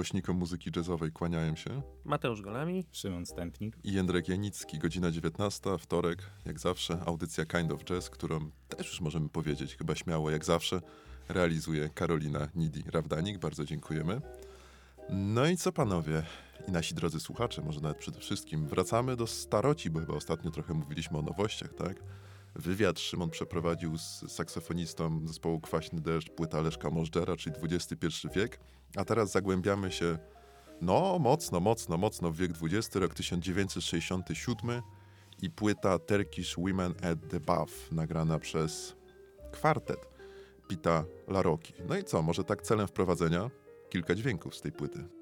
miłośnikom muzyki jazzowej kłaniają się Mateusz Golami. Szymon Stępnik. i Jędrek Janicki, godzina 19, wtorek, jak zawsze, audycja Kind of Jazz, którą też już możemy powiedzieć, chyba śmiało, jak zawsze, realizuje Karolina Nidi-Rawdanik. Bardzo dziękujemy. No i co panowie i nasi drodzy słuchacze, może nawet przede wszystkim, wracamy do staroci, bo chyba ostatnio trochę mówiliśmy o nowościach, tak? Wywiad Szymon przeprowadził z saksofonistą zespołu Kwaśny Deszcz, płyta Leszka Możdżera, czyli XXI wiek, a teraz zagłębiamy się no, mocno, mocno, mocno w wiek XX, rok 1967 i płyta Turkish Women at the Buff, nagrana przez kwartet Pita Laroki. No i co, może tak celem wprowadzenia kilka dźwięków z tej płyty.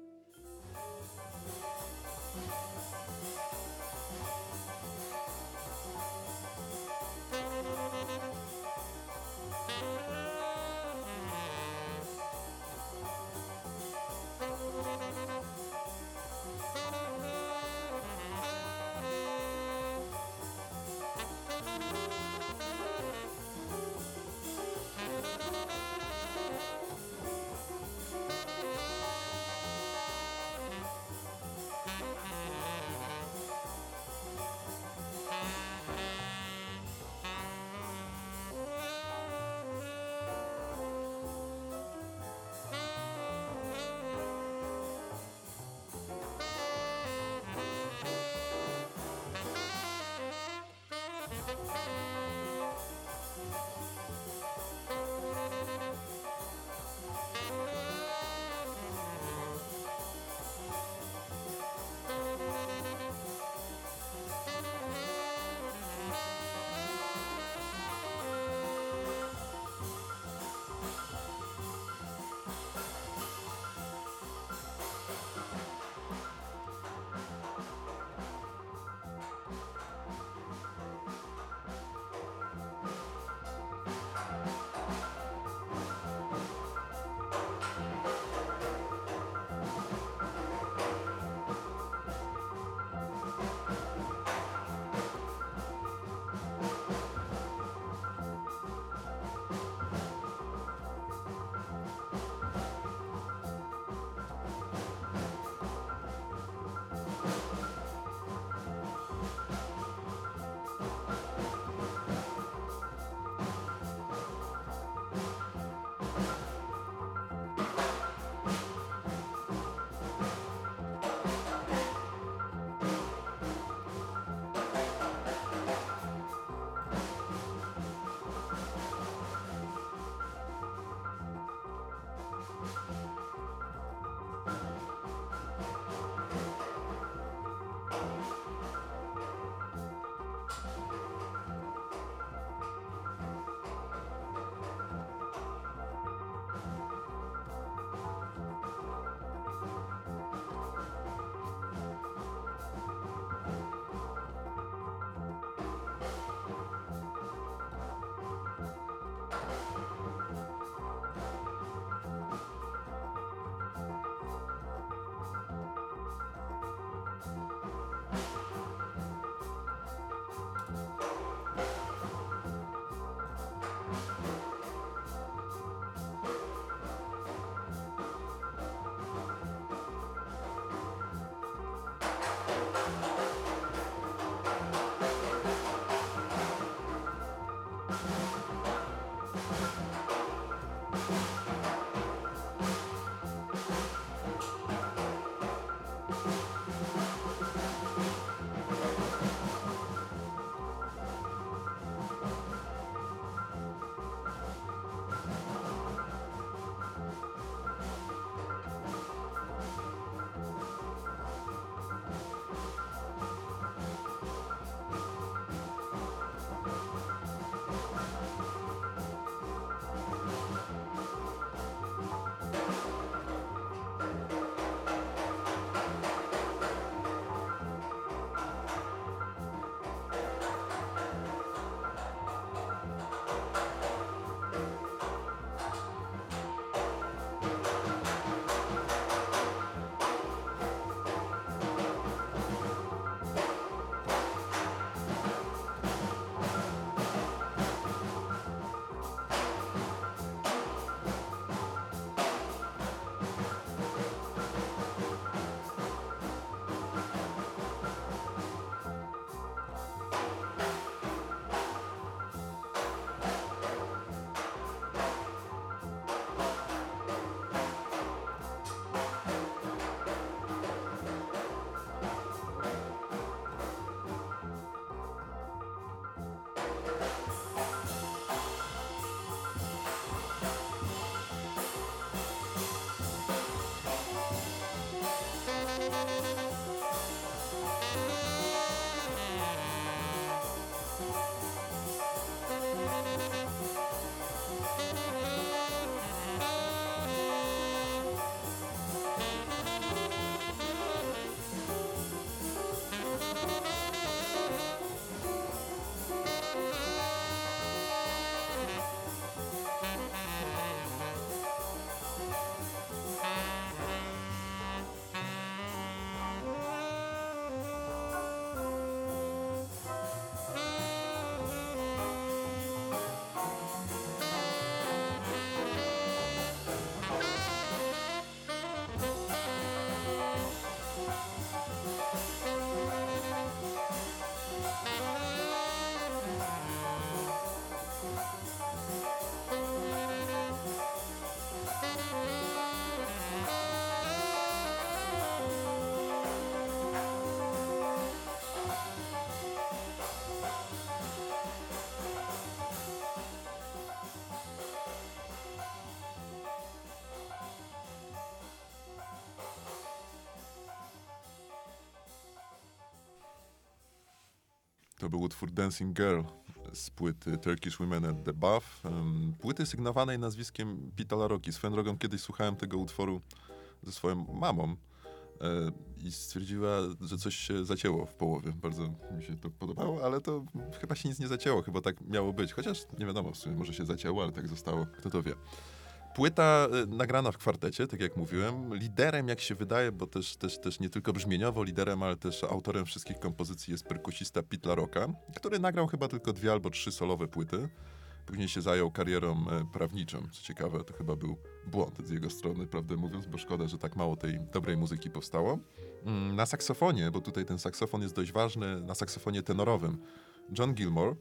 To był utwór Dancing Girl z płyty Turkish Women at the Buff. Płyty sygnowanej nazwiskiem Pita LaRocki. Swoją drogą kiedyś słuchałem tego utworu ze swoją mamą e, i stwierdziła, że coś się zacięło w połowie. Bardzo mi się to podobało, ale to chyba się nic nie zacięło, chyba tak miało być. Chociaż nie wiadomo, w sumie może się zacięło, ale tak zostało, kto to wie. Płyta e, nagrana w kwartecie, tak jak mówiłem. Liderem, jak się wydaje, bo też, też, też nie tylko brzmieniowo liderem, ale też autorem wszystkich kompozycji jest perkusista Pete LaRocca, który nagrał chyba tylko dwie albo trzy solowe płyty. Później się zajął karierą e, prawniczą. Co ciekawe, to chyba był błąd z jego strony, prawdę mówiąc, bo szkoda, że tak mało tej dobrej muzyki powstało. Mm, na saksofonie, bo tutaj ten saksofon jest dość ważny, na saksofonie tenorowym John Gilmore,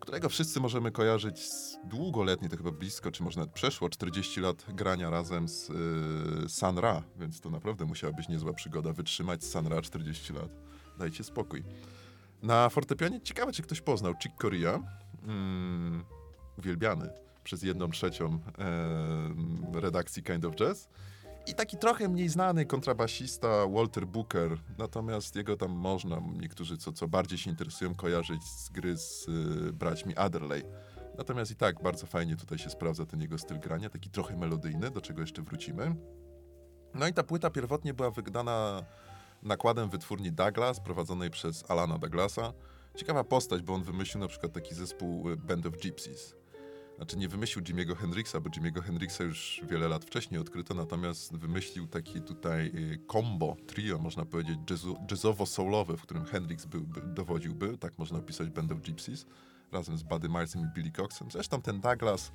którego wszyscy możemy kojarzyć z długoletniej, to chyba blisko, czy może nawet przeszło 40 lat grania razem z yy, San Ra, więc to naprawdę musiała być niezła przygoda wytrzymać San Ra 40 lat. Dajcie spokój. Na fortepianie ciekawe, czy ktoś poznał Chick Corea, mm, uwielbiany przez jedną trzecią redakcji Kind of Jazz. I taki trochę mniej znany kontrabasista Walter Booker, natomiast jego tam można, niektórzy co, co bardziej się interesują, kojarzyć z gry z y, braćmi Adderley. Natomiast i tak bardzo fajnie tutaj się sprawdza ten jego styl grania, taki trochę melodyjny, do czego jeszcze wrócimy. No i ta płyta pierwotnie była wydana nakładem wytwórni Douglas, prowadzonej przez Alana Douglasa. Ciekawa postać, bo on wymyślił na przykład taki zespół y, Band of Gypsies znaczy nie wymyślił Jimmy'ego Hendrixa, bo Jimmy'ego Hendrixa już wiele lat wcześniej odkryto, natomiast wymyślił taki tutaj y, combo, trio, można powiedzieć, jazzowo-soulowe, w którym Hendrix był, by, dowodziłby, tak można opisać Band Gypsies, razem z Buddy Milesem i Billy Coxem. Zresztą ten Douglas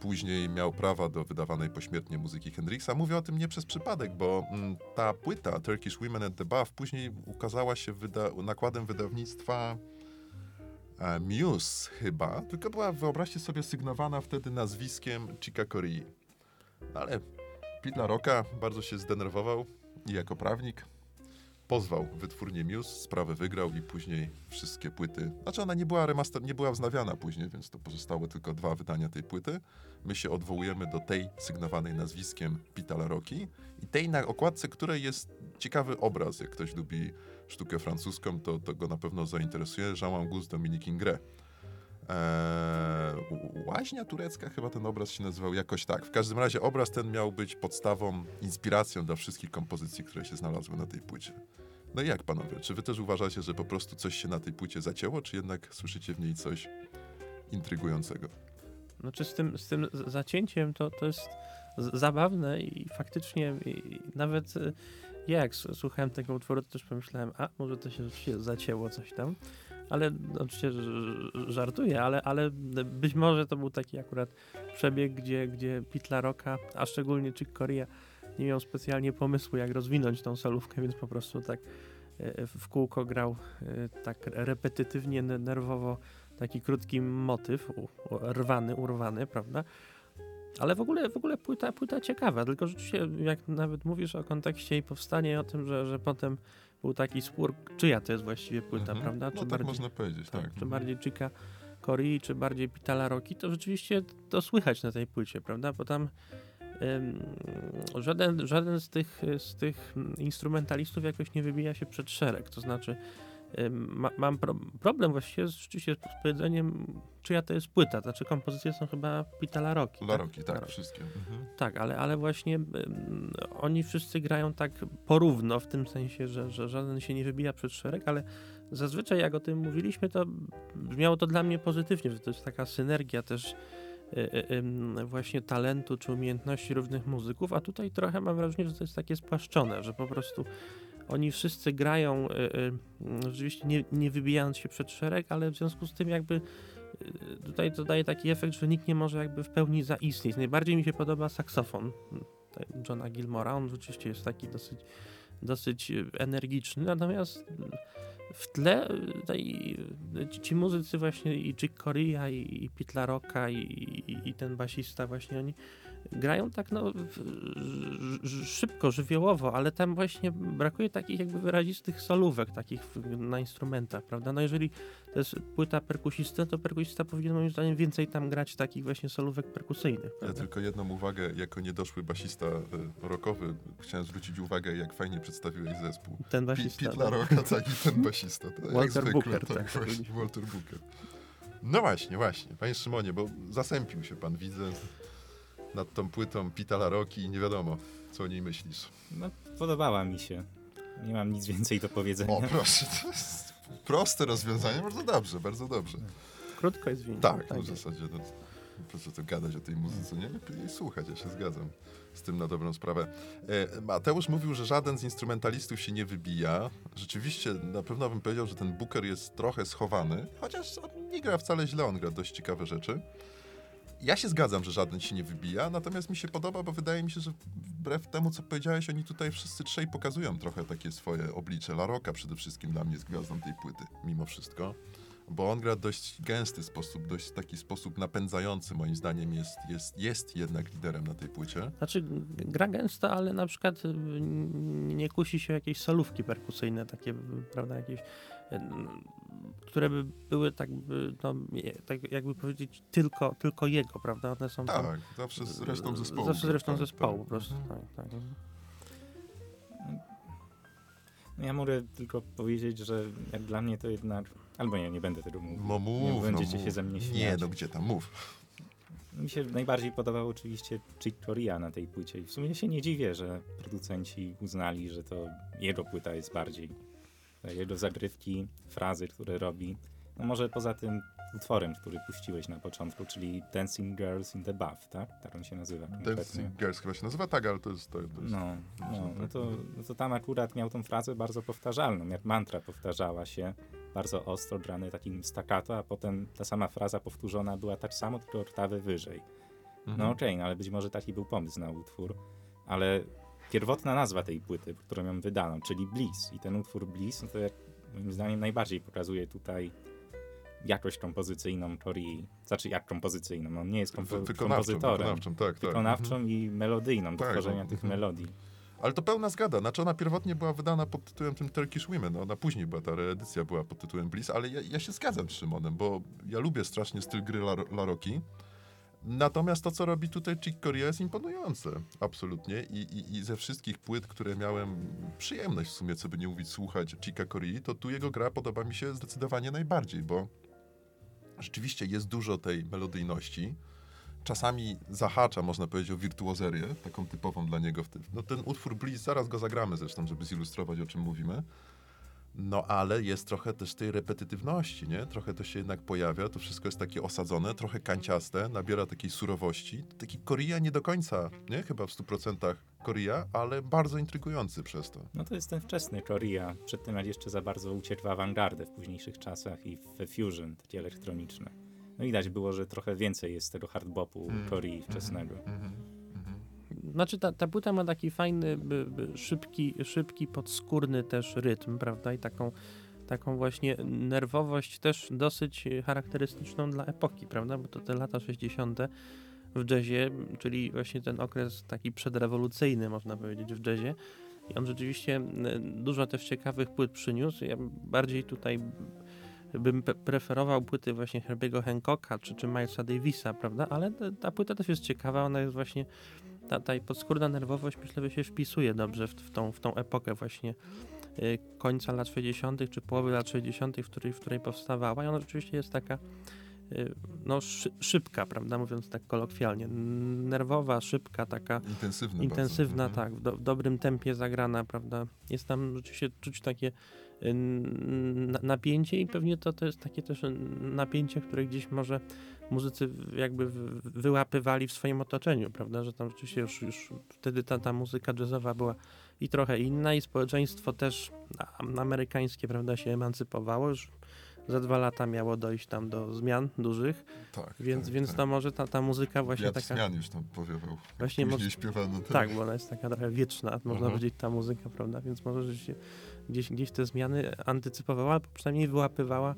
później miał prawa do wydawanej pośmiertnie muzyki Hendrixa. Mówię o tym nie przez przypadek, bo mm, ta płyta Turkish Women at the Buff później ukazała się wyda nakładem wydawnictwa Muse chyba, tylko była, wyobraźcie sobie, sygnowana wtedy nazwiskiem Chica Corii. Ale Pete LaRocca bardzo się zdenerwował i jako prawnik pozwał wytwórnię Muse, sprawę wygrał i później wszystkie płyty, znaczy ona nie była remaster, nie była wznawiana później, więc to pozostały tylko dwa wydania tej płyty. My się odwołujemy do tej sygnowanej nazwiskiem Pita LaRocki i tej na okładce, której jest ciekawy obraz, jak ktoś lubi sztukę francuską, to, to go na pewno zainteresuje. Jean Auguste Dominique Ingres. Eee, łaźnia turecka, chyba ten obraz się nazywał jakoś tak. W każdym razie obraz ten miał być podstawą, inspiracją dla wszystkich kompozycji, które się znalazły na tej płycie. No i jak panowie, czy wy też uważacie, że po prostu coś się na tej płycie zacięło, czy jednak słyszycie w niej coś intrygującego? Znaczy z tym, z tym zacięciem to, to jest zabawne i faktycznie nawet ja jak słuchałem tego utworu, to też pomyślałem, a może to się zacięło coś tam. Ale oczywiście żartuję, ale, ale być może to był taki akurat przebieg, gdzie, gdzie Pitla Rocka, a szczególnie Chick Corea nie miał specjalnie pomysłu, jak rozwinąć tą solówkę, więc po prostu tak e, w kółko grał e, tak repetytywnie, nerwowo taki krótki motyw, rwany, urwany, prawda? Ale w ogóle, w ogóle płyta, płyta ciekawa, tylko rzeczywiście jak nawet mówisz o kontekście i powstanie o tym, że, że potem był taki spór, czyja to jest właściwie płyta, mhm. prawda? Czy no tak bardziej, można powiedzieć, tak. tak. Czy bardziej Chica Corii, czy bardziej Pitala Rocky, to rzeczywiście to słychać na tej płycie, prawda? Bo tam ym, żaden, żaden z tych, z tych instrumentalistów jakoś nie wybija się przed szereg, to znaczy ma, mam pro, problem właściwie z, rzeczywiście z powiedzeniem, czyja to jest płyta. Znaczy kompozycje są chyba Pita Laroki. Laroki, tak, tak wszystkie. Mhm. Tak, ale, ale właśnie um, oni wszyscy grają tak porówno, w tym sensie, że, że żaden się nie wybija przed szereg, ale zazwyczaj jak o tym mówiliśmy, to brzmiało to dla mnie pozytywnie, że to jest taka synergia też e, e, właśnie talentu czy umiejętności różnych muzyków, a tutaj trochę mam wrażenie, że to jest takie spłaszczone, że po prostu oni wszyscy grają y, y, rzeczywiście nie, nie wybijając się przed szereg, ale w związku z tym jakby y, tutaj to daje taki efekt, że nikt nie może jakby w pełni zaistnieć. Najbardziej mi się podoba saksofon Johna Gilmora. On rzeczywiście jest taki dosyć, dosyć energiczny, natomiast w tle tutaj, ci muzycy właśnie i Chick Corea i, i Pete LaRocca i, i, i ten basista właśnie oni grają tak no, szybko, żywiołowo, ale tam właśnie brakuje takich jakby wyrazistych solówek takich na instrumentach, prawda? No jeżeli to jest płyta perkusisty, to perkusista powinien moim zdaniem więcej tam grać takich właśnie solówek perkusyjnych, Ja prawda? tylko jedną uwagę, jako niedoszły basista y, rockowy, chciałem zwrócić uwagę, jak fajnie przedstawiłeś zespół. Ten basista. Pete LaRocca, tak, i ten basista. To jak Walter zwykle, Booker, tak, tak, właśnie. Walter Booker. No właśnie, właśnie. Panie Szymonie, bo zasępił się pan, widzę, nad tą płytą Pita LaRocki i nie wiadomo, co o niej myślisz. No, podobała mi się. Nie mam nic więcej do powiedzenia. O, proszę, to jest proste rozwiązanie, bardzo dobrze, bardzo dobrze. Krótko jest winien. Tak, no w zasadzie, no, po co to gadać o tej muzyce, nie? Lepiej jej słuchać, ja się zgadzam z tym na dobrą sprawę. E, Mateusz mówił, że żaden z instrumentalistów się nie wybija. Rzeczywiście, na pewno bym powiedział, że ten Booker jest trochę schowany, chociaż on nie gra wcale źle, on gra dość ciekawe rzeczy. Ja się zgadzam, że żaden się nie wybija, natomiast mi się podoba, bo wydaje mi się, że wbrew temu, co powiedziałeś, oni tutaj wszyscy trzej pokazują trochę takie swoje oblicze. Laroka przede wszystkim dla mnie jest gwiazdą tej płyty, mimo wszystko bo on gra dość gęsty sposób, dość taki sposób napędzający moim zdaniem jest, jest, jest jednak liderem na tej płycie. Znaczy gra gęsta, ale na przykład n- nie kusi się jakieś solówki perkusyjne, takie, prawda, jakieś, które by były tak, by, no, tak jakby powiedzieć tylko, tylko jego, prawda? One są tam, Tak, zawsze z resztą zespołu. Zawsze z resztą tak, zespołu, tak. po prostu, tak, tak. No ja mogę tylko powiedzieć, że jak dla mnie to jednak... Albo nie, nie będę tego mówił. No mów, Nie będziecie no się mów. ze mnie Nie, śmiać. no gdzie tam, mów. Mi się najbardziej podobał oczywiście Chick Corea na tej płycie i w sumie się nie dziwię, że producenci uznali, że to jego płyta jest bardziej jego zagrywki, frazy, które robi. No może poza tym utworem, który puściłeś na początku, czyli Dancing Girls in the Bath, tak? Tak on się nazywa. Dancing Girls chyba się nazywa tak, ale to jest... To, to jest No, no, no, to, no to tam akurat miał tą frazę bardzo powtarzalną, jak mantra powtarzała się, bardzo ostro, grane takim staccato, a potem ta sama fraza powtórzona była tak samo, tylko oktawę wyżej. No Mhm. okej, no ale być może taki był pomysł na utwór, ale pierwotna nazwa tej płyty, którą ją wydano, czyli Bliss i ten utwór Bliss, no to jak, moim zdaniem najbardziej pokazuje tutaj jakość kompozycyjną Tori, znaczy jak kompozycyjną, on nie jest kompo- Wy- wykonawczą, kompozytorem, wykonawczą, tak, tak. wykonawczą Mhm. i melodyjną do Tak, tworzenia no, tych mhm. melodii. Ale to pełna zgada. Znaczy ona pierwotnie była wydana pod tytułem tym Turkish Women. Ona później była, ta reedycja była pod tytułem Bliss, ale ja, ja się zgadzam z Szymonem, bo ja lubię strasznie styl gry Lar- Laroki. Natomiast to, co robi tutaj Chick Corea jest imponujące. Absolutnie. I, i, I ze wszystkich płyt, które miałem przyjemność w sumie, co by nie mówić, słuchać Chicka Corei, to tu jego gra podoba mi się zdecydowanie najbardziej, bo rzeczywiście jest dużo tej melodyjności. Czasami zahacza, można powiedzieć, o wirtuozerię, taką typową dla niego. w tym- No ten utwór Bliss, zaraz go zagramy zresztą, żeby zilustrować, o czym mówimy. No ale jest trochę też tej repetytywności, nie? Trochę to się jednak pojawia, to wszystko jest takie osadzone, trochę kanciaste, nabiera takiej surowości. Taki Korea nie do końca, nie? Chyba w 100% Korea, ale bardzo intrygujący przez to. No to jest ten wczesny Korea, przed tym jak jeszcze za bardzo uciekł w awangardę w późniejszych czasach i we fusion, takie elektroniczne. No widać było, że trochę więcej jest tego hardbopu Mm. Korei wczesnego. Znaczy ta, ta płyta ma taki fajny, szybki, szybki, podskórny też rytm, prawda? I taką, taką właśnie nerwowość też dosyć charakterystyczną dla epoki, prawda? Bo to te lata 60. w jazzie, czyli właśnie ten okres taki przedrewolucyjny, można powiedzieć, w jazzie. I on rzeczywiście m, dużo też ciekawych płyt przyniósł. Ja bardziej tutaj bym preferował płyty właśnie Herbiego Hancocka czy, czy Milesa Davisa, prawda? Ale ta płyta też jest ciekawa, ona jest właśnie ta, ta podskórna nerwowość myślę, że się wpisuje dobrze w, w, tą, w tą epokę właśnie y, końca lat 60. czy połowy lat 60., w której, w której powstawała i ona rzeczywiście jest taka y, no, szy, szybka, prawda, mówiąc tak kolokwialnie, nerwowa, szybka, taka intensywna, bardzo. Mhm. tak, w, do, w dobrym tempie zagrana, prawda, jest tam rzeczywiście czuć takie y, napięcie i pewnie to, to jest takie też napięcie, które gdzieś może muzycy jakby wyłapywali w swoim otoczeniu, prawda, że tam rzeczywiście już, już wtedy ta, ta muzyka jazzowa była i trochę inna i społeczeństwo też amerykańskie, prawda, się emancypowało, już za dwa lata miało dojść tam do zmian dużych, Tak, więc, tak, więc tak. to może ta, ta muzyka właśnie Wiatr taka... zmian już tam powiewał. Właśnie Później śpiewano. Tak, bo ona jest taka trochę wieczna, można Mhm. powiedzieć, ta muzyka, prawda? Więc może że się gdzieś, gdzieś te zmiany antycypowała, albo przynajmniej wyłapywała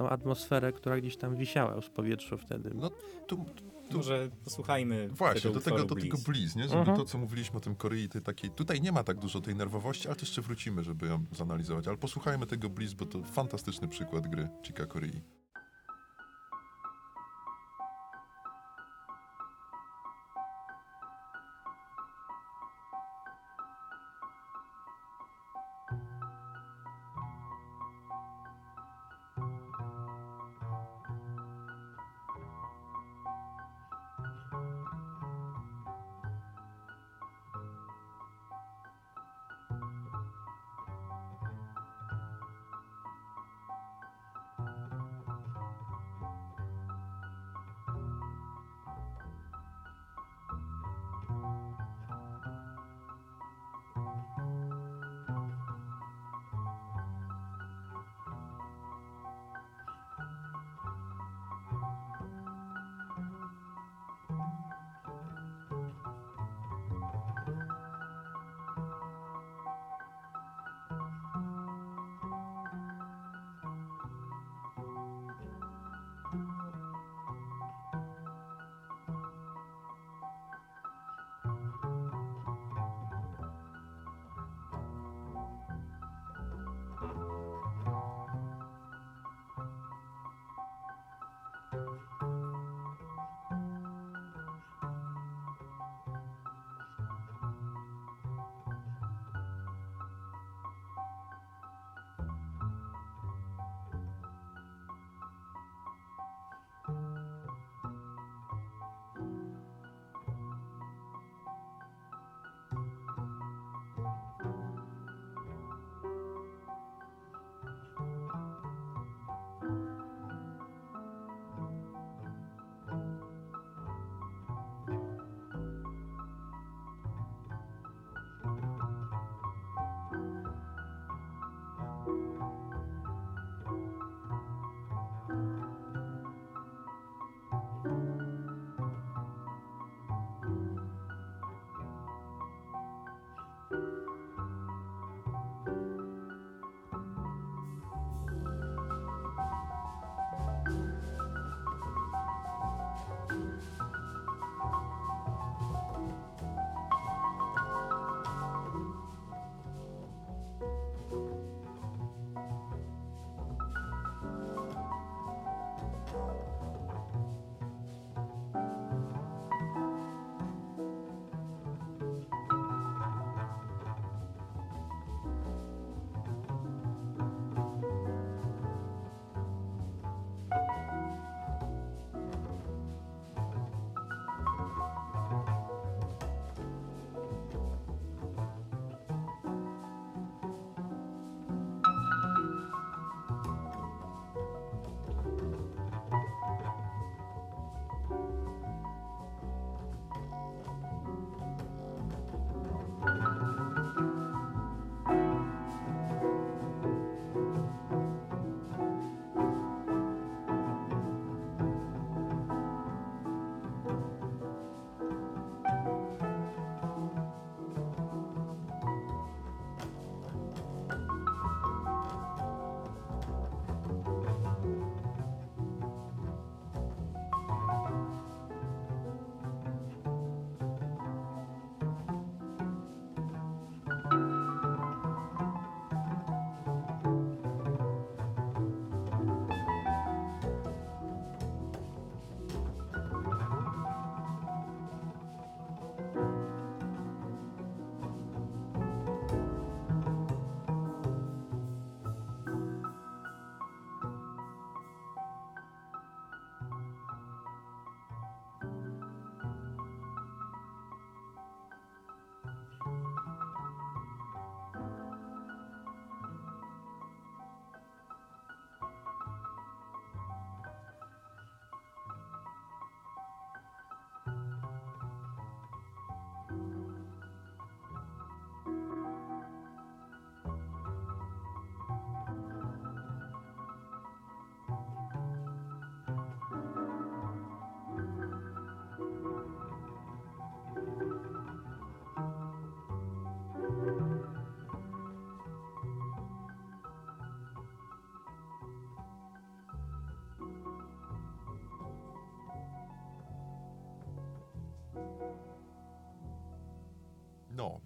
tą atmosferę, która gdzieś tam wisiała już w powietrzu wtedy. No, tu, tu, Może posłuchajmy Właśnie, tego do tego, do tego. Bliss, nie? Żeby Mhm. to, co mówiliśmy o tym Korei, tej takiej, tutaj nie ma tak dużo tej nerwowości, ale to jeszcze wrócimy, żeby ją zanalizować. Ale posłuchajmy tego Bliss, bo to fantastyczny przykład gry Chika Korei.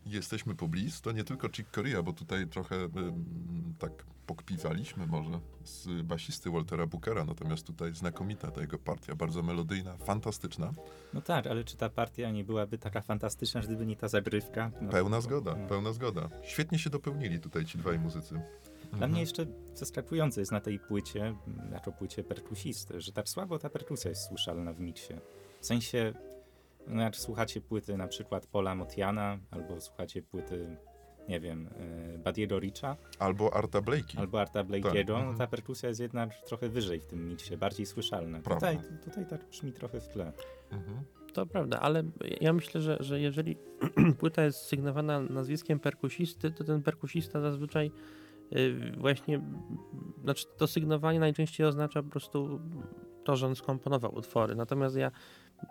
Jesteśmy poblis. To nie tylko Chick Corea, bo tutaj trochę ym, tak pokpiwaliśmy może z basisty Waltera Bookera, natomiast tutaj znakomita ta jego partia, bardzo melodyjna, fantastyczna. No tak, ale czy ta partia nie byłaby taka fantastyczna, gdyby nie ta zagrywka? No, Pełna zgoda, no. pełna zgoda. Świetnie się dopełnili tutaj ci dwaj muzycy. Dla Mhm. mnie jeszcze zaskakujące jest na tej płycie, jako płycie perkusisty, że tak słabo ta perkusja jest słyszalna w miksie. W sensie, no jak słuchacie płyty na przykład Paula Motiana, albo słuchacie płyty, nie wiem, e, Badiego Richa, Albo Arta Blakey. albo Arta Blake'ego, no mhm. ta perkusja jest jednak trochę wyżej w tym miksie, bardziej słyszalna. Prawda. Tutaj, tutaj tak brzmi trochę w tle. Mhm. To prawda, ale ja myślę, że, że jeżeli płyta jest sygnowana nazwiskiem perkusisty, to ten perkusista zazwyczaj y, właśnie, znaczy to sygnowanie najczęściej oznacza po prostu to, że on skomponował utwory. Natomiast ja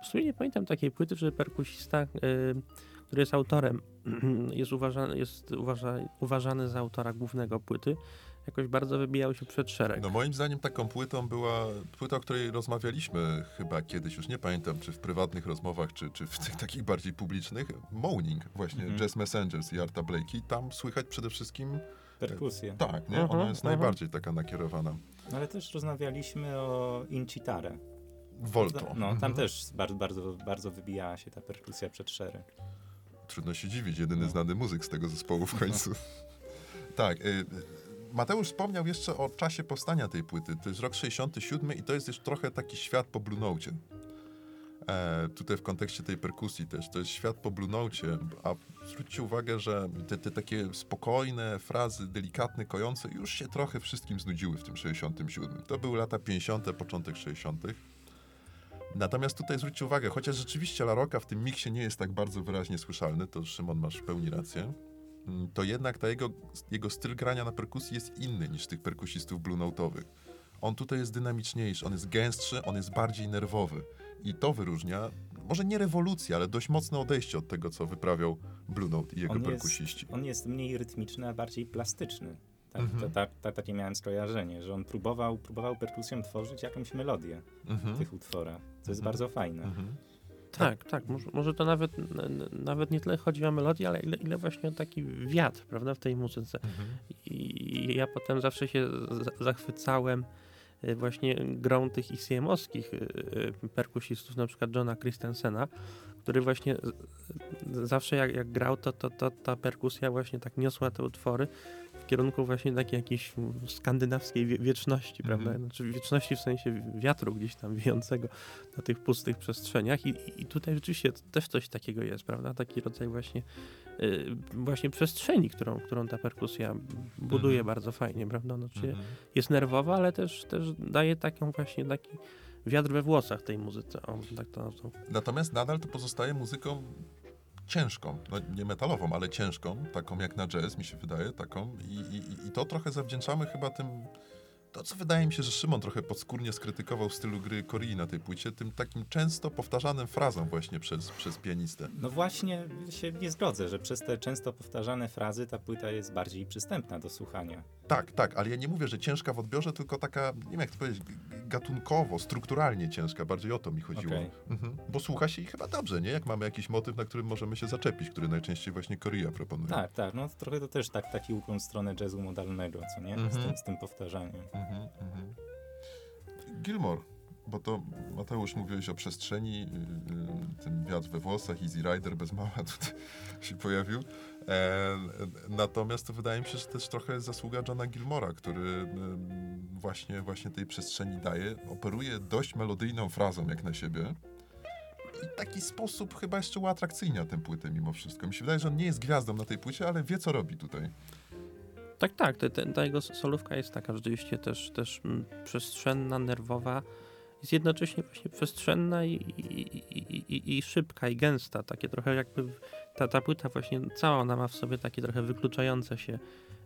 w sumie nie pamiętam takiej płyty, że perkusista, y, który jest autorem, jest uważany, jest uważa, uważany za autora głównego płyty, jakoś bardzo wybijał się przed szereg. No moim zdaniem taką płytą była płyta, o której rozmawialiśmy chyba kiedyś, już nie pamiętam, czy w prywatnych rozmowach, czy, czy w tych takich bardziej publicznych. Moaning, właśnie, Mhm. Jazz Messengers i Arta Blakey. Tam słychać przede wszystkim, Perkusję. tak, nie? Mhm, Ona jest mhm. najbardziej taka nakierowana. No, ale też rozmawialiśmy o Incitare. Volto. No, tam Mhm. też bardzo, bardzo, bardzo wybijała się ta perkusja przed szereg. Trudno się dziwić, jedyny No. znany muzyk z tego zespołu w końcu. tak. Y, y, Mateusz wspomniał jeszcze o czasie powstania tej płyty. To jest rok 67 i to jest już trochę taki świat po Blue Note. E, tutaj w kontekście tej perkusji też. To jest świat po Blue Note, a zwróćcie uwagę, że te, te takie spokojne frazy, delikatne, kojące już się trochę wszystkim znudziły w tym 67. To były lata 50., początek 60. Natomiast tutaj zwróćcie uwagę, chociaż rzeczywiście La Rocca w tym miksie nie jest tak bardzo wyraźnie słyszalny, to Szymon masz w pełni rację, mm, to jednak ta jego, jego styl grania na perkusji jest inny niż tych perkusistów blue note'owych. On tutaj jest dynamiczniejszy, on jest gęstszy, on jest bardziej nerwowy. I to wyróżnia, może nie rewolucję, ale dość mocne odejście od tego, co wyprawiał Blue Note i jego On jest- perkusiści. On jest mniej rytmiczny, a bardziej plastyczny. Tak, Mhm. to, ta, ta, takie miałem skojarzenie, że on próbował, próbował perkusją tworzyć jakąś melodię w Mhm. tych utworach, co jest Mhm. bardzo fajne. Mhm. Tak, tak. Może, może to nawet, nawet nie tyle chodzi o melodię, ale ile, ile właśnie o taki wiatr, prawda, w tej muzyce. Mhm. I ja potem zawsze się z- zachwycałem y, właśnie grą tych ICM-owskich y, y, perkusistów, na przykład Johna Christensena, który właśnie zawsze jak, jak grał, to, to, to ta perkusja właśnie tak niosła te utwory w kierunku właśnie takiej jakiejś skandynawskiej wie- wieczności, Mhm. prawda? Znaczy wieczności w sensie wiatru gdzieś tam wiejącego na tych pustych przestrzeniach I, i- tutaj rzeczywiście też coś takiego jest, prawda? Taki rodzaj właśnie y, właśnie przestrzeni, którą, którą ta perkusja buduje Mhm. bardzo fajnie, prawda? Znaczy Mhm. jest nerwowa, ale też, też daje taką właśnie taki wiatr we włosach tej muzyce, o, tak to nazwą. Natomiast nadal to pozostaje muzyką ciężką, no nie metalową, ale ciężką, taką jak na jazz, mi się wydaje, taką. I, i, i to trochę zawdzięczamy chyba tym, to co wydaje mi się, że Szymon trochę podskórnie skrytykował stylu gry Korei na tej płycie, tym takim często powtarzanym frazą właśnie przez, przez pianistę. No właśnie się nie zgodzę, że przez te często powtarzane frazy ta płyta jest bardziej przystępna do słuchania. Tak, tak, ale ja nie mówię, że ciężka w odbiorze, tylko taka, nie wiem jak to powiedzieć, gatunkowo, strukturalnie ciężka, bardziej o to mi chodziło. Okej. Mhm. Bo słucha się i chyba dobrze, nie? Jak mamy jakiś motyw, na którym możemy się zaczepić, który najczęściej właśnie Korea proponuje. Tak, tak, no trochę to też tak, taki ukłon w stronę jazzu modalnego, co nie? Z, Mhm. tym, z tym powtarzaniem. Mhm, mhm. Gilmore, bo to Mateusz mówiłeś o przestrzeni, yy, ten wiatr we włosach, Easy Rider bez mała tutaj się pojawił. Natomiast to wydaje mi się, że też trochę jest zasługa Johna Gilmora, który właśnie, właśnie tej przestrzeni daje. Operuje dość melodyjną frazą jak na siebie. I taki sposób chyba jeszcze uatrakcyjnia tę płytę mimo wszystko. Mi się wydaje, że on nie jest gwiazdą na tej płycie, ale wie co robi tutaj. Tak, tak, te, ta jego solówka jest taka rzeczywiście też, też mm, przestrzenna, nerwowa, jest jednocześnie właśnie przestrzenna i, i, i, i, szybka i gęsta, takie trochę jakby ta, ta płyta właśnie cała ona ma w sobie takie trochę wykluczające się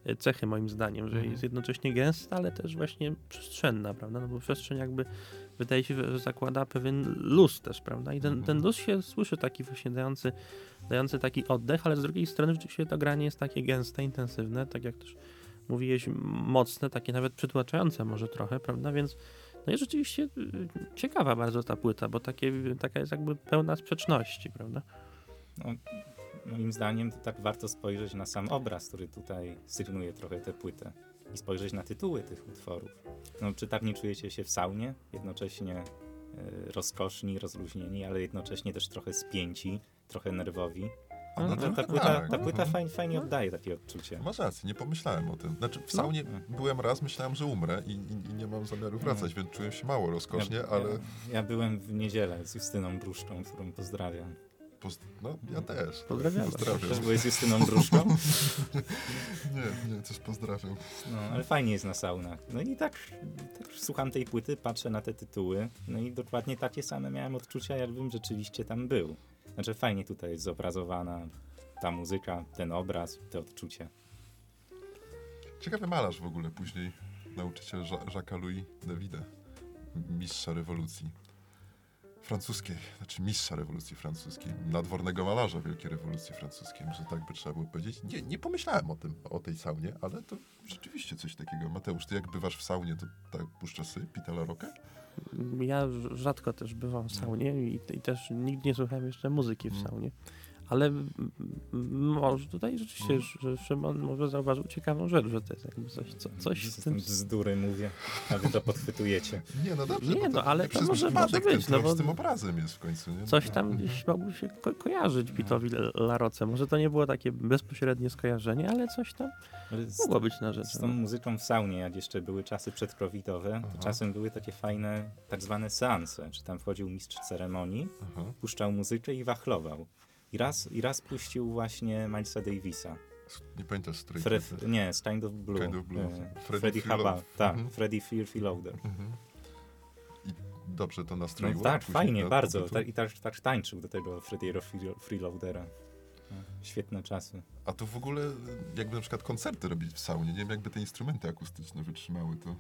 e, cechy moim zdaniem, że Mhm. jest jednocześnie gęsta, ale też właśnie przestrzenna, prawda, no bo przestrzeń jakby wydaje się, że zakłada pewien luz też, prawda, i ten, Mhm. ten luz się słyszy taki właśnie dający, dający taki oddech, ale z drugiej strony rzeczywiście to granie jest takie gęste, intensywne, tak jak też mówiłeś, mocne, takie nawet przytłaczające może trochę, prawda, więc no jest rzeczywiście y, ciekawa bardzo ta płyta, bo takie, taka jest jakby pełna sprzeczności, prawda? No, moim zdaniem to tak warto spojrzeć na sam obraz, który tutaj sygnuje trochę tę płytę i spojrzeć na tytuły tych utworów. No, czy tak nie czujecie się w saunie? Jednocześnie e, rozkoszni, rozluźnieni, ale jednocześnie też trochę spięci, trochę nerwowi. No, ta trochę płyta, tak, ta płyta mhm. fajnie, fajnie oddaje takie odczucie. Masz rację, nie pomyślałem o tym. Znaczy w No. saunie byłem raz, myślałem, że umrę i, i, i nie mam zamiaru wracać, więc czułem się mało rozkosznie, ja, ale ja, ja byłem w niedzielę z Justyną Bruszczą, którą pozdrawiam. poz... no ja też. Pozdrawiamy. Pozdrawiam. Też byłeś z Justyną Bruszczą? Nie, nie, też pozdrawiam. No, ale fajnie jest na saunach. No i tak, tak słucham tej płyty, patrzę na te tytuły, no i dokładnie takie same miałem odczucia, jakbym rzeczywiście tam był. Znaczy fajnie tutaj jest zobrazowana ta muzyka, ten obraz, te odczucie. Ciekawy malarz w ogóle później, nauczyciel Jacques Louis Davida, mistrza rewolucji francuskiej, znaczy mistrza rewolucji francuskiej, nadwornego malarza wielkiej rewolucji francuskiej, może tak by trzeba było powiedzieć. Nie, nie pomyślałem o tym, o tej saunie, ale to rzeczywiście coś takiego. Mateusz, ty jak bywasz w saunie, to tak puszczasz sobie Pitala Rocka? Ja rz- rzadko też bywam w saunie i, i też nigdy nie słuchałem jeszcze muzyki w Mm. saunie. Ale może tutaj rzeczywiście, że Szymon może zauważył ciekawą rzecz, że to jest jakby coś, co, coś z tym... Bzdury mówię, a wy to podchwytujecie. Nie, no dobrze. Nie, no, to ale to może- może być, no bo- z tym obrazem jest w końcu, nie? Coś tam gdzieś mogło się ko kojarzyć Pitowi L- Laroce. Może to nie było takie bezpośrednie skojarzenie, ale coś tam mogło być na rzecz. z tą muzyką w saunie, jak jeszcze były czasy przedcovidowe, to Aha. czasem były takie fajne tak zwane seanse, czy tam wchodził mistrz ceremonii, Aha. puszczał muzykę i wachlował. I raz, i raz puścił właśnie Milesa Davisa. Nie pamiętasz, z której Fred, nie, z Kind of Blue. Kind of Blue. E, Freddie Freelo- Haba, tak, Mhm. Freddie Fear Loader. Mhm. I dobrze to No, nastroiło? tak, później fajnie, bardzo. Tak, I tak, tak tańczył do tego Freddy'ego Free- Freeloadera. No, Świetne czasy. A to w ogóle, jakby na przykład koncerty robić w saunie, nie wiem, jakby te instrumenty akustyczne wytrzymały, to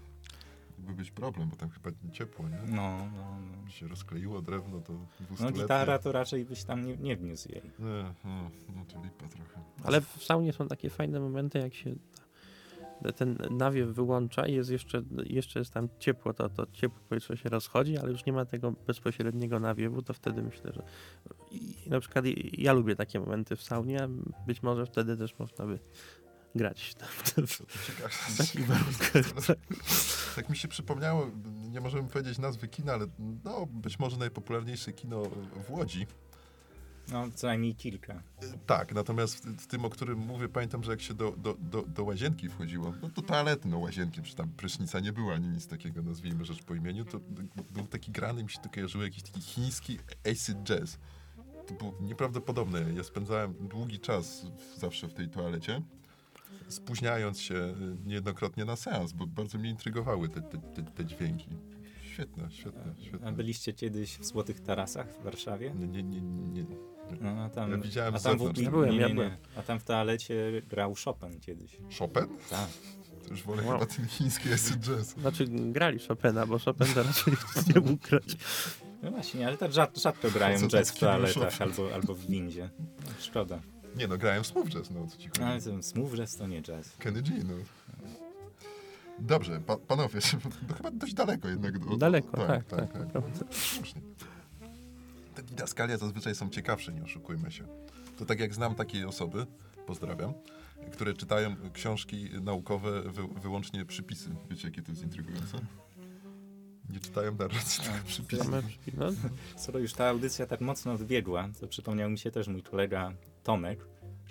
byłby być problem, bo tam chyba ciepło, nie? No, no, no. się rozkleiło drewno, to No 200 gitara to raczej byś tam nie, nie wniósł jej. Nie, no, no to lipa trochę. Ale w saunie są takie fajne momenty, jak się ten nawiew wyłącza i jest jeszcze, jeszcze jest tam ciepło, to, to ciepło powietrze się rozchodzi, ale już nie ma tego bezpośredniego nawiewu, to wtedy myślę, że i na przykład ja lubię takie momenty w saunie, a być może wtedy też można by grać w, Ciekawe. w takich warunkach. Tak mi się przypomniało, nie możemy powiedzieć nazwy kina, ale no, być może najpopularniejsze kino w Łodzi. No, co najmniej kilka. Tak, natomiast w, w tym, o którym mówię, pamiętam, że jak się do, do, do, do łazienki wchodziło, no do toalety, no łazienki, czy tam prysznica nie była, ani nic takiego, nazwijmy rzecz po imieniu, to był taki grany, mi się to kojarzyło, jakiś taki chiński acid jazz. To było nieprawdopodobne. Ja spędzałem długi czas w, zawsze w tej toalecie, spóźniając się y, niejednokrotnie na seans, bo bardzo mnie intrygowały te, te, te, te dźwięki. Świetne, świetne, A świetne. byliście kiedyś w Złotych Tarasach w Warszawie? Nie, nie, nie, nie. No, a tam, Ja widziałem a tam w zewnątrz. Ja byłem, nie, ja nie, byłem. nie. A tam w toalecie grał Chopin kiedyś. Chopin? Tak. To już wolę Wow. chyba ten chiński acid jazz. Znaczy grali Chopina, bo Chopin to raczej nie mógł grać. No właśnie, ale tak rzad, rzadko grają jazz w toaletach albo, albo w windzie. Szkoda. Nie no, grałem w smooth jazz, no co ci chodzi. Ale ten smooth jazz to nie jazz. Kenny G, no. Dobrze, pa, panowie, to chyba dość daleko jednak. Do, Daleko, tak, tak. naprawdę. Słusznie. Te didaskalia zazwyczaj są ciekawsze, nie oszukujmy się. To tak jak znam takie osoby, pozdrawiam, które czytają książki naukowe wy, wyłącznie przypisy. Wiecie, jakie to jest intrygujące? Nie czytają narracji, tylko przypisy. Same- No, Skoro już ta audycja tak mocno odbiegła, to przypomniał mi się też mój kolega Tomek,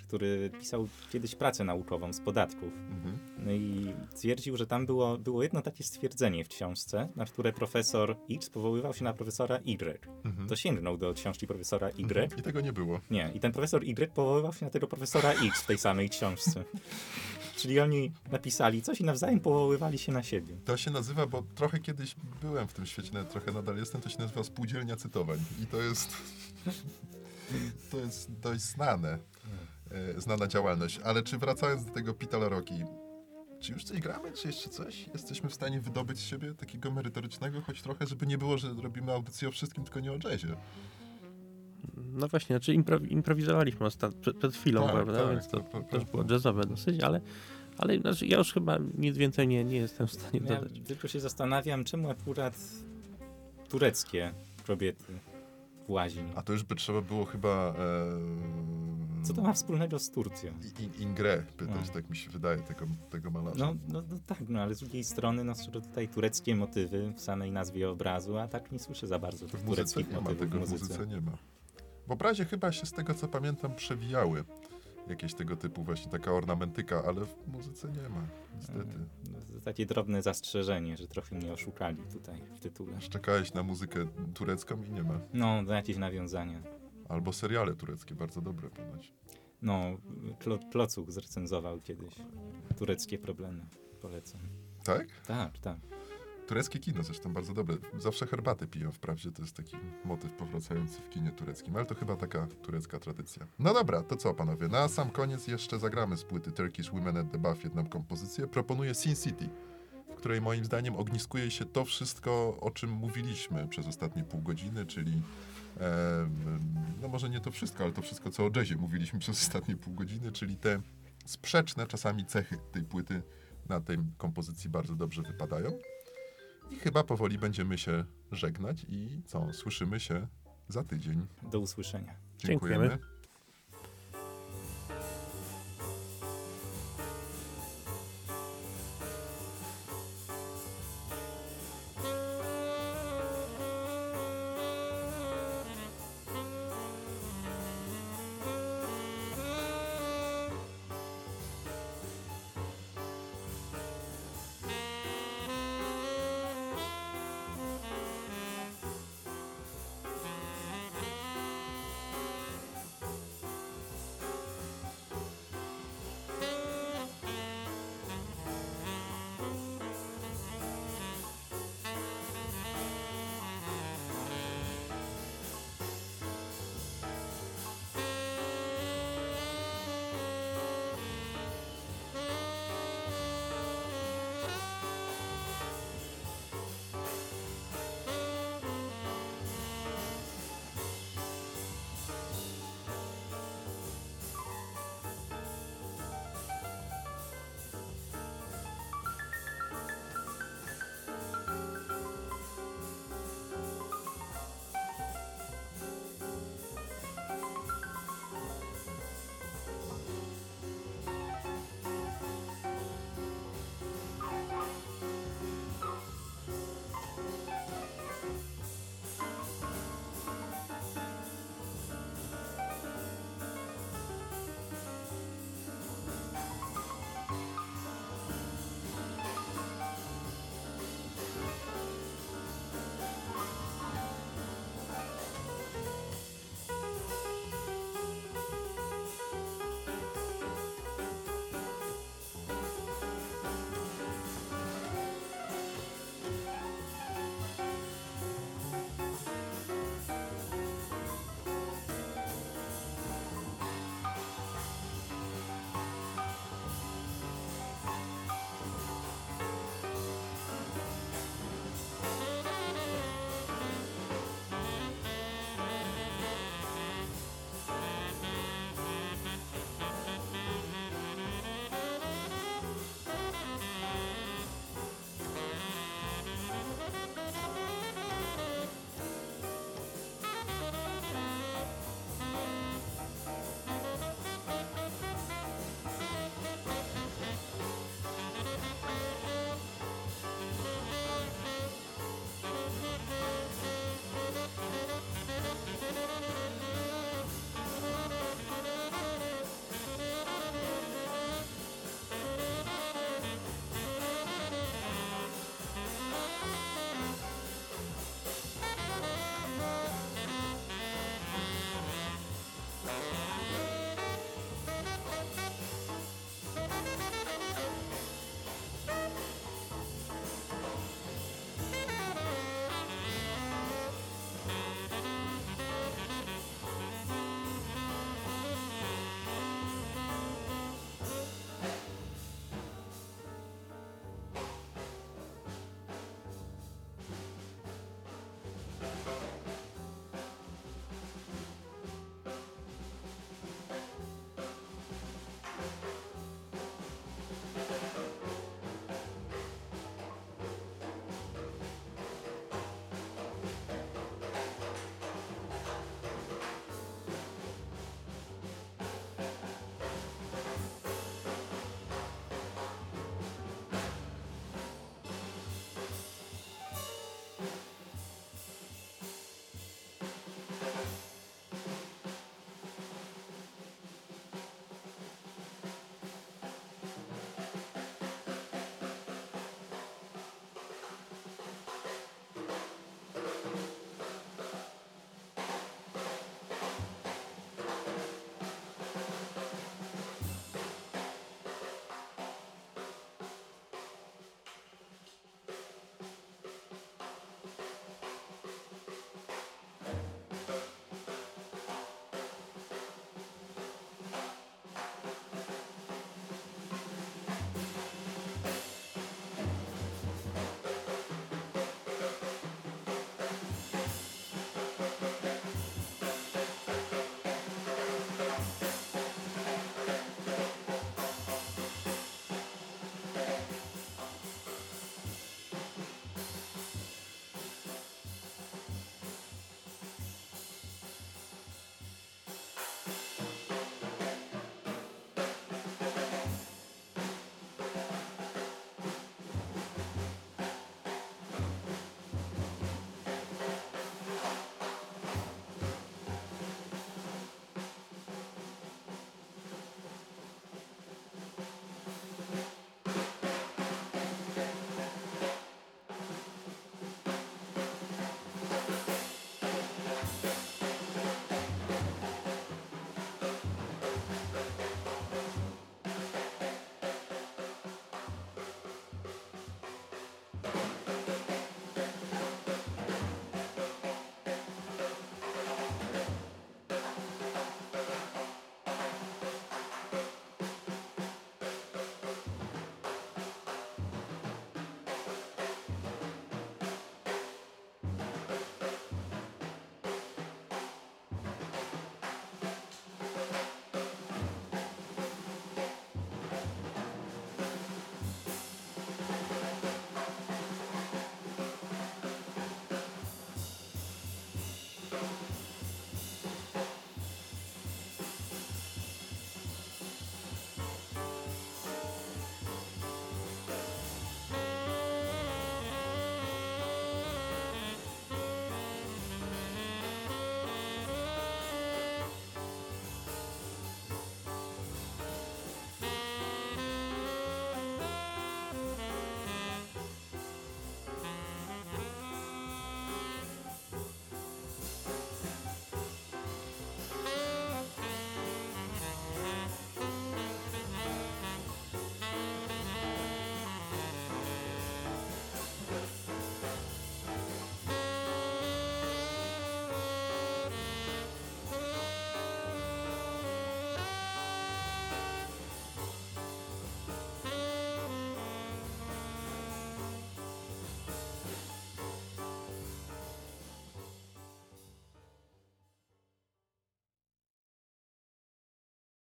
który pisał kiedyś pracę naukową z podatków. Mhm. No i twierdził, że tam było, było jedno takie stwierdzenie w książce, na które profesor X powoływał się na profesora Y. Mhm. To sięgnął do książki profesora Y. I tego nie było. Nie, i ten profesor Y powoływał się na tego profesora X w tej samej książce. Czyli oni napisali coś i nawzajem powoływali się na siebie. To się nazywa, bo trochę kiedyś byłem w tym świecie, trochę nadal jestem, to się nazywa spółdzielnia cytowań. I to jest. To jest dość znane. e, Znana działalność. Ale czy wracając do tego Pitala Rocky, czy już coś gramy, czy jeszcze coś? Jesteśmy w stanie wydobyć z siebie takiego merytorycznego, choć trochę, żeby nie było, że robimy audycję o wszystkim, tylko nie o jazzie. no właśnie, znaczy impro, improwizowaliśmy ostat, przed, przed chwilą, Tak, prawda? tak, Więc to tak, tak, też tak. było jazzowe dosyć, ale, ale znaczy, ja już chyba nic więcej nie, nie jestem w stanie Ja dodać. tylko się zastanawiam, czemu akurat tureckie kobiety w. A to już by trzeba było chyba. E, Co to ma wspólnego z Turcją? I- In, Ingre pytać, No. tak mi się wydaje, tego, tego malarza. No, no, no tak, no ale z drugiej strony no, są tutaj tureckie motywy w samej nazwie obrazu, a tak nie słyszę za bardzo w tych tureckich nie ma motywów tego, w w muzyce. muzyce nie ma. W obrazie chyba się z tego, co pamiętam, przewijały jakieś tego typu właśnie taka ornamentyka, ale w muzyce nie ma, niestety. No, to takie drobne zastrzeżenie, że trochę mnie oszukali tutaj w tytule. Czekałeś na muzykę turecką i nie ma. No, to jakieś nawiązania. Albo seriale tureckie, bardzo dobre ponoć. No, Klo, Klocuch zrecenzował kiedyś tureckie problemy. Polecam. Tak? Tak, tak. Tureckie kino zresztą bardzo dobre. Zawsze herbatę piją, wprawdzie to jest taki motyw powracający w kinie tureckim, ale to chyba taka turecka tradycja. No dobra, to co panowie, na sam koniec jeszcze zagramy z płyty Turkish Women at the Buff jedną kompozycję. Proponuję Sin City, w której moim zdaniem ogniskuje się to wszystko, o czym mówiliśmy przez ostatnie pół godziny, czyli em, no może nie to wszystko, ale to wszystko, co o jazzie mówiliśmy przez ostatnie pół godziny, czyli te sprzeczne czasami cechy tej płyty na tej kompozycji bardzo dobrze wypadają. I chyba powoli będziemy się żegnać i co? Słyszymy się za tydzień. Do usłyszenia. Dziękujemy. Dziękujemy.